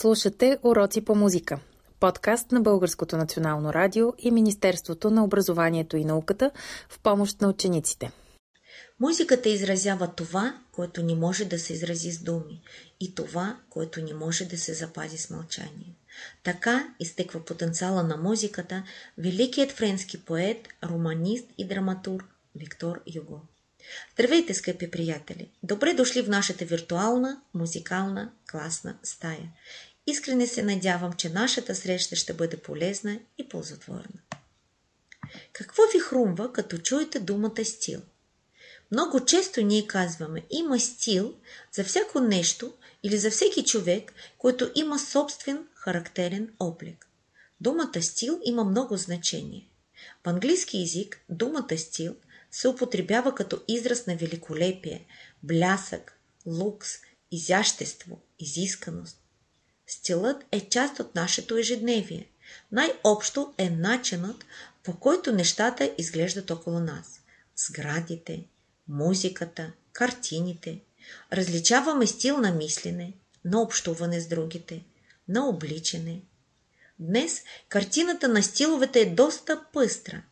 Слушате Уроци по музика. Подкаст на Българското национално радио и Министерството на образованието и науката в помощ на учениците. Музиката изразява това, което не може да се изрази с думи и това, което не може да се запази с мълчание. Така изтеква потенциала на музиката великият френски поет, романист и драматург Виктор Юго. Здравейте, скъпи приятели! Добре дошли в нашата виртуална музикална класна стая. Искрене се надявам, че нашата среща ще бъде полезна и ползотворна. Какво ви хрумва, като чуете думата стил? Много често ние казваме, има стил за всяко нещо или за всеки човек, който има собствен характерен облик. Думата стил има много значение. В английски язик думата стил се употребява като израз на великолепие, блясък, лукс, изящество, изисканост. Стилът е част от нашето ежедневие. Най-общо е начинът, по който нещата изглеждат около нас. Сградите, музиката, картините. Различаваме стил на мислене, на общуване с другите, на обличане. Днес картината на стиловете е доста пъстра.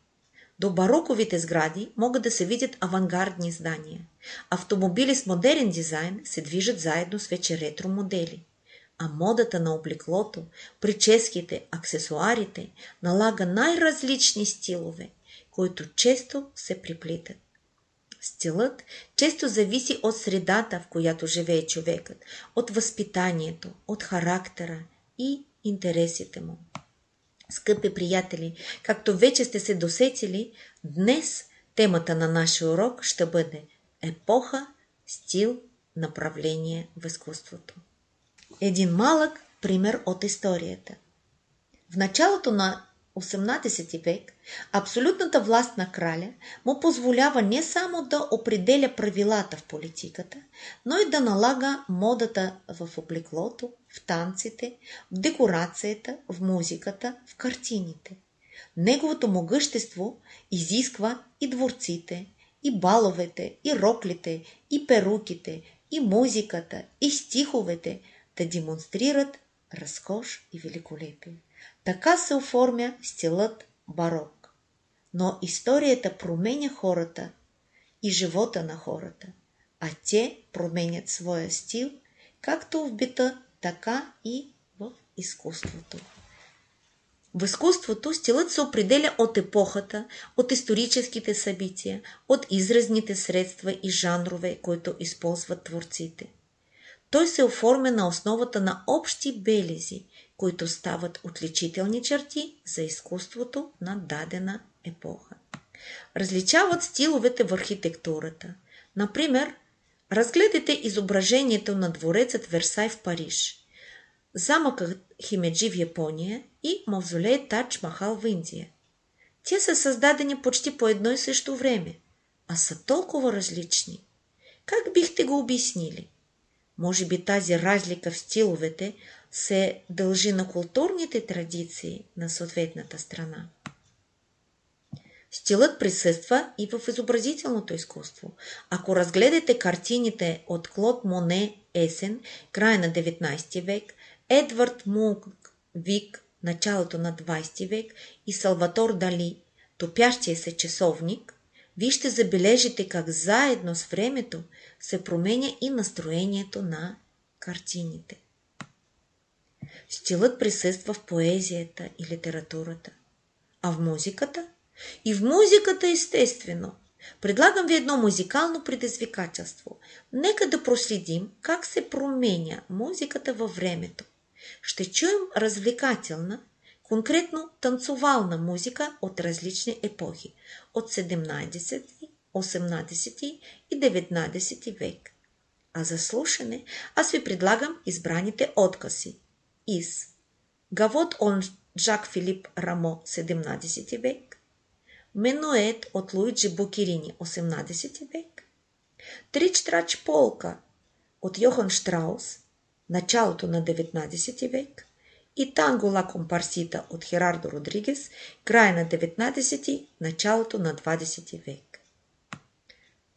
До бароковите сгради могат да се видят авангардни здания. Автомобили с модерен дизайн се движат заедно с вече ретро модели. А модата на облеклото, прическите, аксесуарите налага най-различни стилове, които често се приплитат. Стилът често зависи от средата, в която живее човекът, от възпитанието, от характера и интересите му. Скъпи приятели, както вече сте се досетили, днес темата на нашия урок ще бъде епоха, стил, направление в изкуството. Един малък пример от историята. В началото на 18 век абсолютната власт на краля му позволява не само да определя правилата в политиката, но и да налага модата в облеклото, в танците, в декорацията, в музиката, в картините. Неговото могъщество изисква и дворците, и баловете, и роклите, и перуките, и музиката, и стиховете да демонстрират разкош и великолепие. Така се оформя стилът барок. Но историята променя хората и живота на хората, а те променят своя стил, както в бита, така и в изкуството. В изкуството стилът се определя от епохата, от историческите събития, от изразните средства и жанрове, които използват творците. Той се оформя на основата на общи белези, които стават отличителни черти за изкуството на дадена епоха. Различават стиловете в архитектурата. Например, разгледайте изображението на дворецът Версай в Париж, замъкът Химеджи в Япония и мавзолея Тадж Махал в Индия. Те са създадени почти по едно и също време, а са толкова различни. Как бихте го обяснили? Може би тази разлика в стиловете се дължи на културните традиции на съответната страна. Стилът присъства и в изобразителното изкуство. Ако разгледате картините от Клод Моне Есен, края на 19 век, Едвард Мук Вик, началото на 20 век и Салватор Дали, топящия се часовник, вие ще забележите как заедно с времето се променя и настроението на картините. Стилът присъства в поезията и литературата. А в музиката? И в музиката естествено. Предлагам ви едно музикално предизвикателство. Нека да проследим как се променя музиката във времето. Ще чуем развлекателна, конкретно танцовална музика от различни епохи, от 17, 18 и 19 век. А за слушане аз ви предлагам избраните откази из Гавот он Жак Филип Рамо 17 век, Менует от Луиджи Букирини 18 век, Трич Трач Полка от Йохан Штраус началото на 19 век и Танго ла компарсита от Херардо Родригес края на 19 началото на 20 век.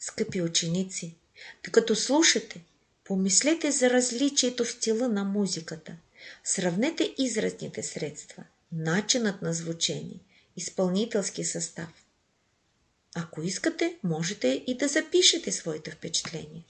Скъпи ученици, докато слушате, помислете за различието в стила на музиката – Сравнете изразните средства, начинът на звучение, изпълнителски състав. Ако искате, можете и да запишете своите впечатления.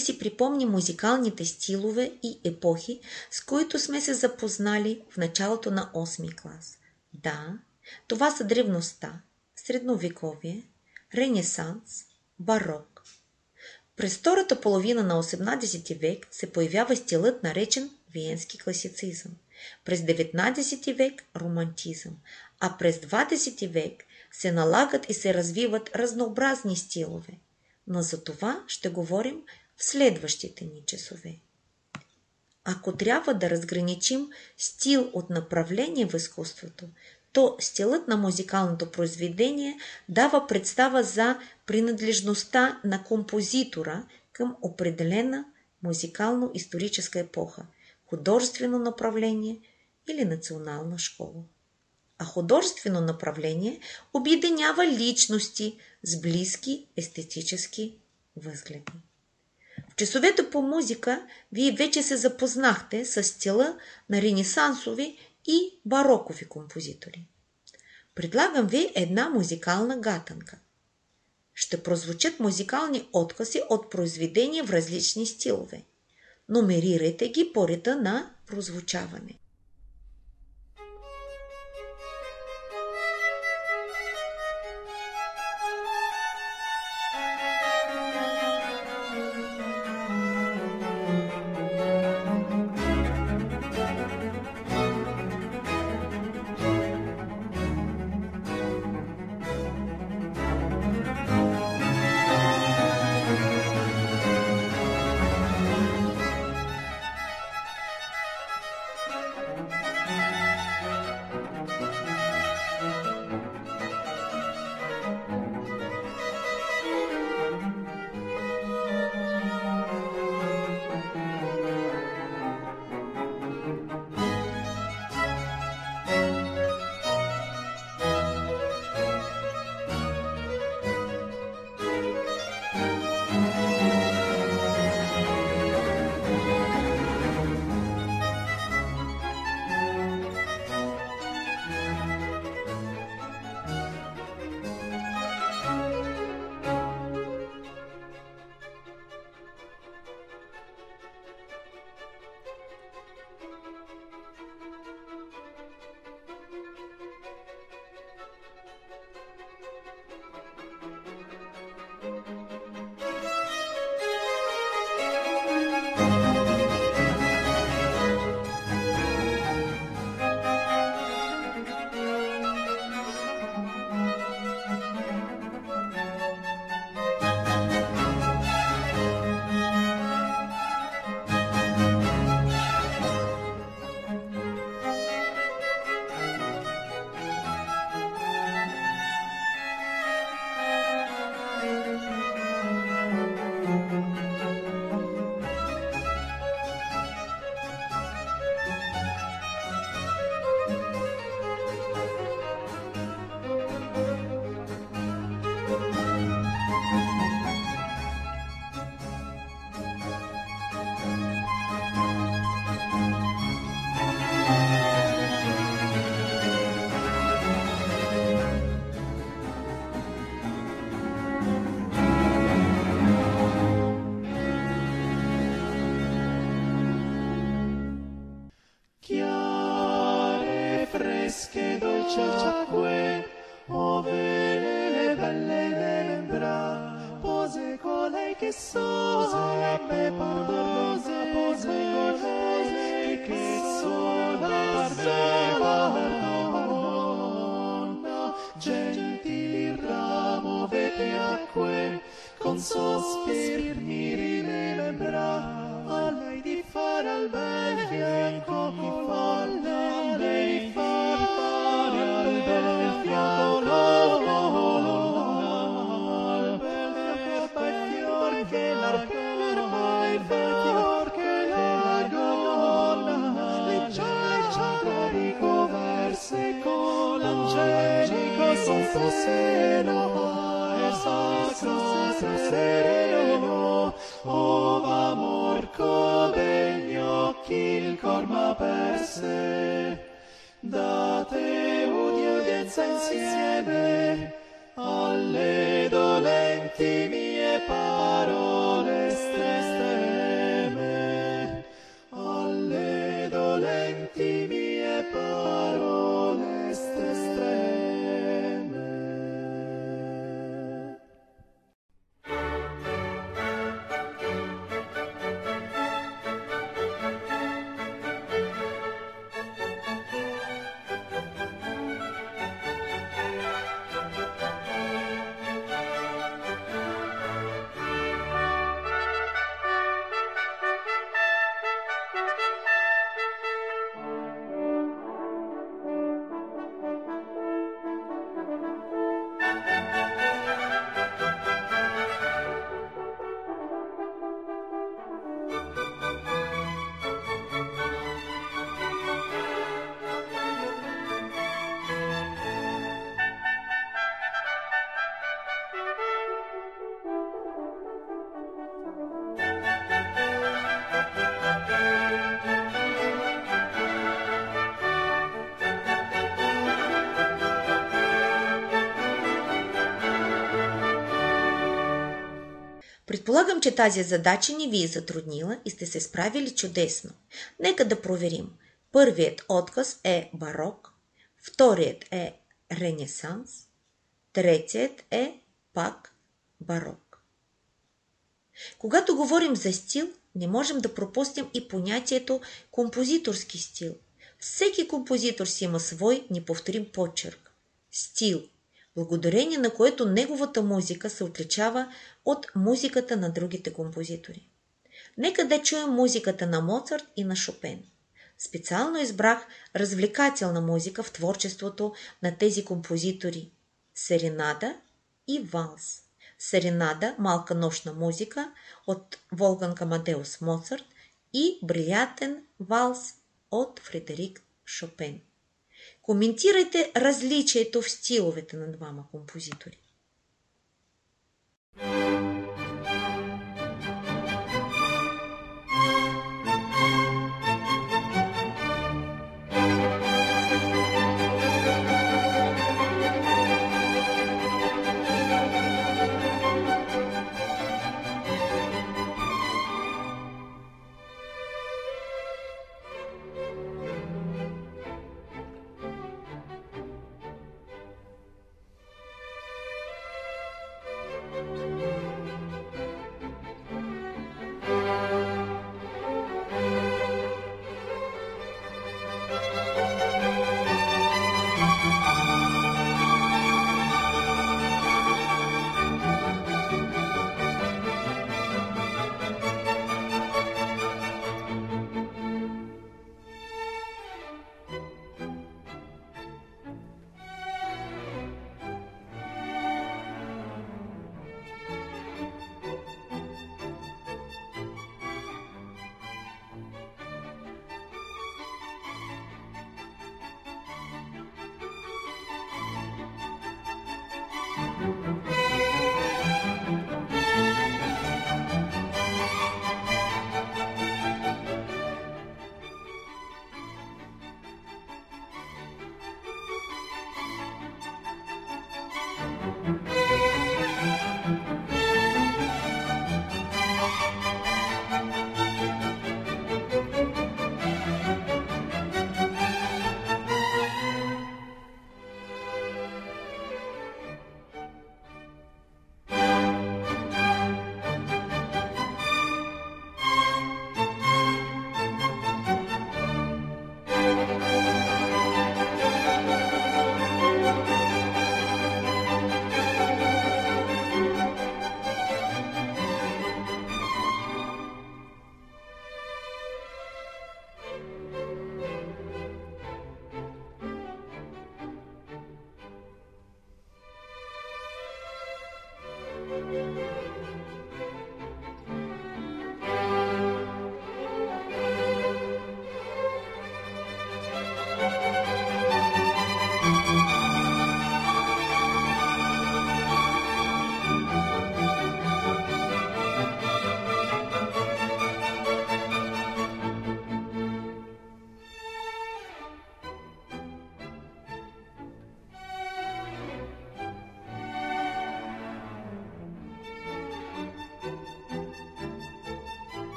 Си припомним музикалните стилове и епохи, с които сме се запознали в началото на 8 клас. Да, това са древността, средновековие, ренесанс, барок. През втората половина на 18 век се появява стилът наречен виенски класицизъм. През 19 век – романтизъм, а през 20 век се налагат и се развиват разнообразни стилове. Но за това ще говорим в следващите ни часове. Ако трябва да разграничим стил от направление в изкуството, то стилът на музикалното произведение дава представа за принадлежността на композитора към определена музикално-историческа епоха, художествено направление или национална школа. А художествено направление обединява личности с близки естетически възгледи. Часовете по музика вие вече се запознахте с стила на ренесансови и барокови композитори. Предлагам ви една музикална гатанка. Ще прозвучат музикални откази от произведения в различни стилове. Номерирайте ги по реда на прозвучаване. sereno es sacro sereno ov il corma per se date udienza insieme alle Предполагам, че тази задача не ви е затруднила и сте се справили чудесно. Нека да проверим. Първият отказ е барок, вторият е ренесанс, третият е пак барок. Когато говорим за стил, не можем да пропуснем и понятието композиторски стил. Всеки композитор си има свой неповторим почерк. Стил – благодарение на което неговата музика се отличава от музиката на другите композитори. Нека да чуем музиката на Моцарт и на Шопен. Специално избрах развлекателна музика в творчеството на тези композитори – серенада и валс. Серенада – малка нощна музика от Волган Камадеус Моцарт и брилятен валс от Фредерик Шопен. Коментирайте различието в стиловете на двама композитори.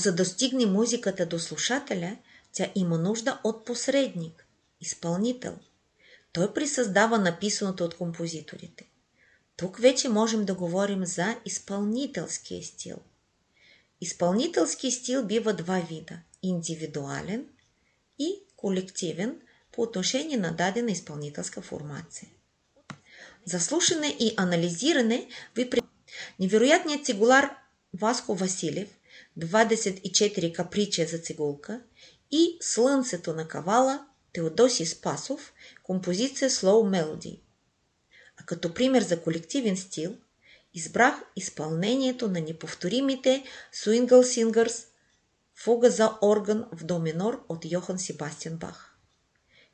За да стигне музиката до слушателя, тя има нужда от посредник, изпълнител. Той присъздава написаното от композиторите. Тук вече можем да говорим за изпълнителския стил. Изпълнителски стил бива два вида – индивидуален и колективен по отношение на дадена изпълнителска формация. За слушане и анализиране ви при... Невероятният цигулар Васко Василев 24 капричия за цигулка и Слънцето на кавала Теодоси Спасов композиция Slow Melody. А като пример за колективен стил избрах изпълнението на неповторимите Swingle Singers Фуга за орган в до минор от Йохан Себастиан Бах.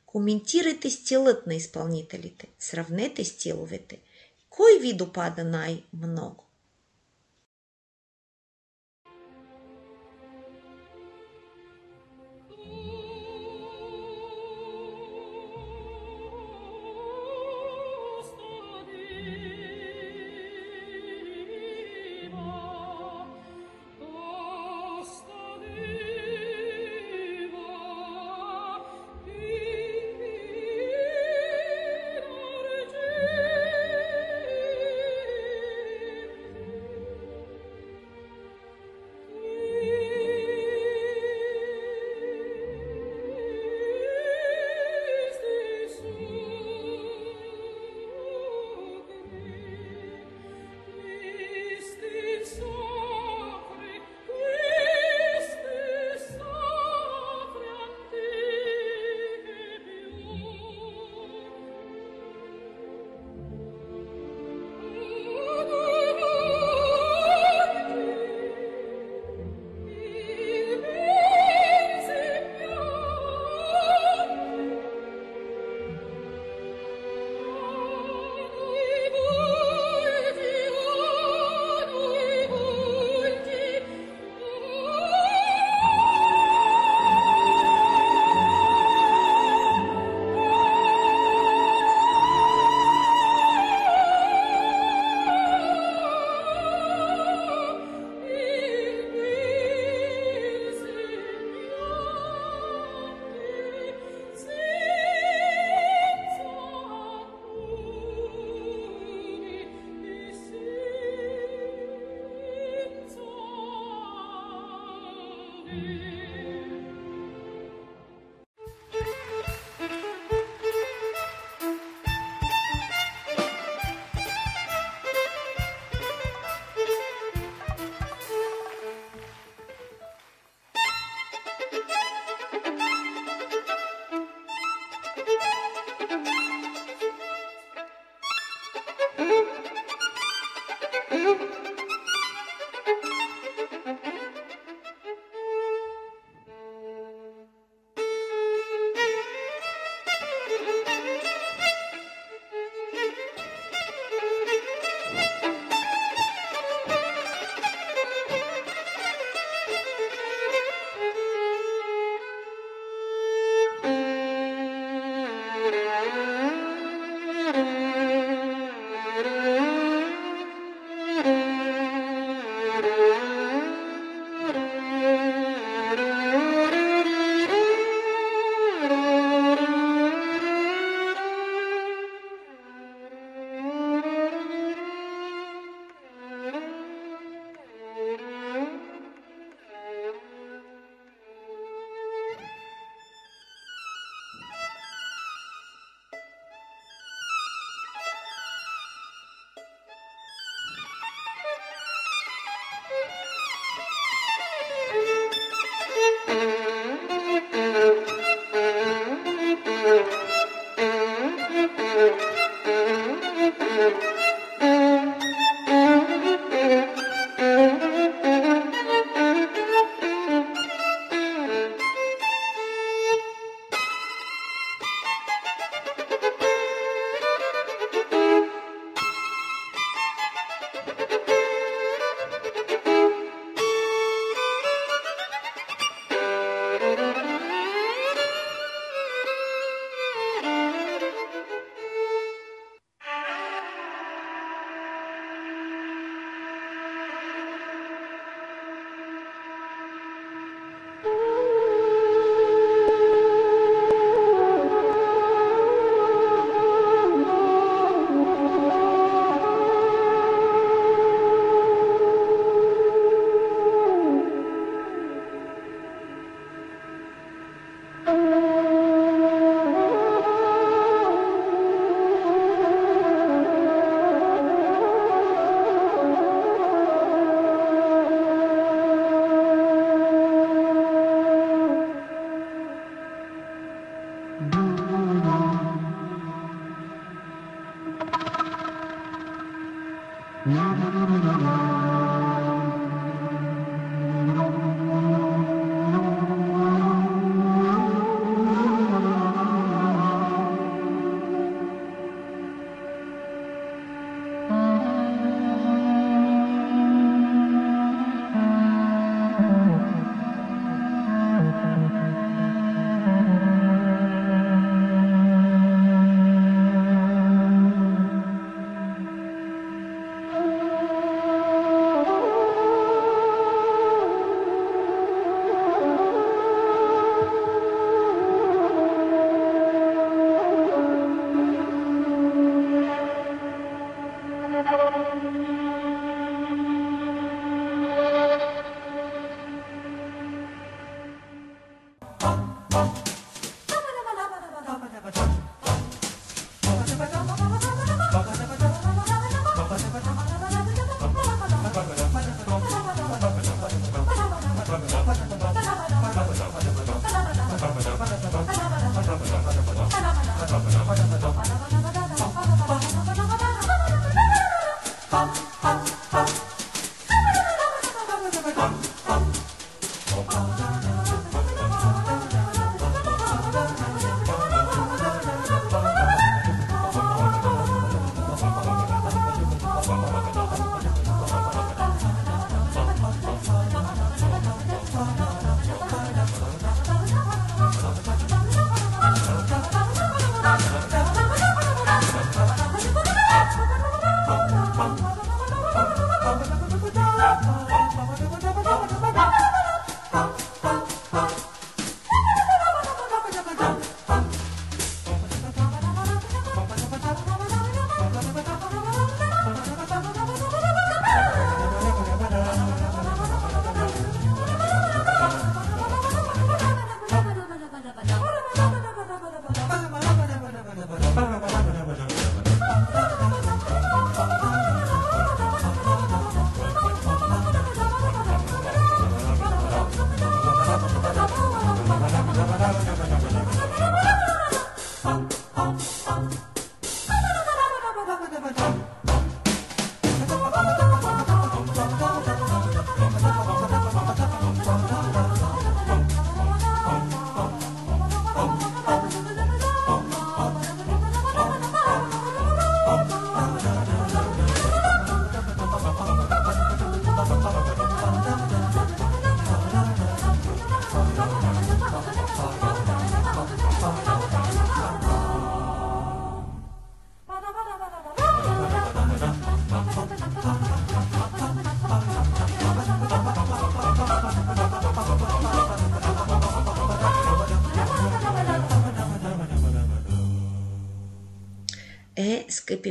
Коментирайте стилът на изпълнителите, сравнете стиловете. Кой ви допада най-много?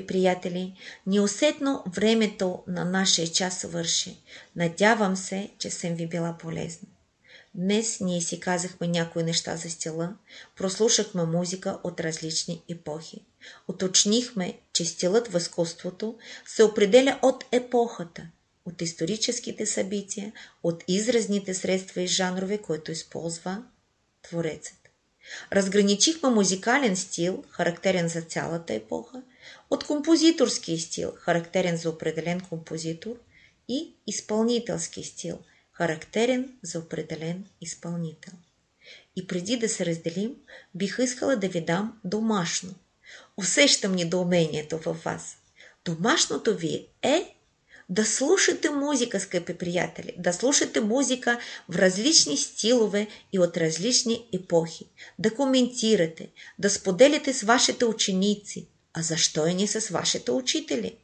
Приятели, неусетно времето на нашия час свърши. Надявам се, че съм ви била полезна. Днес ние си казахме някои неща за стила, прослушахме музика от различни епохи. Уточнихме, че стилът в изкуството се определя от епохата, от историческите събития, от изразните средства и жанрове, които използва творецът. Разграничихме музикален стил, характерен за цялата епоха, от композиторски стил, характерен за определен композитор, и изпълнителски стил, характерен за определен изпълнител. И преди да се разделим, бих искала да ви дам домашно. Усещам недоумението във вас. Домашното ви е да слушате музика, скъпи приятели, да слушате музика в различни стилове и от различни епохи, да коментирате, да споделяте с вашите ученици, а защо и не с вашите учители?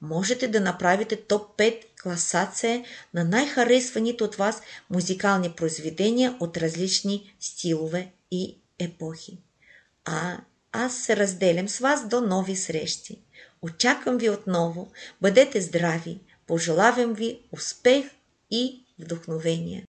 Можете да направите топ 5 класация на най-харесваните от вас музикални произведения от различни стилове и епохи. А аз се разделям с вас до нови срещи. Очаквам ви отново. Бъдете здрави. Пожелавам ви успех и вдохновение.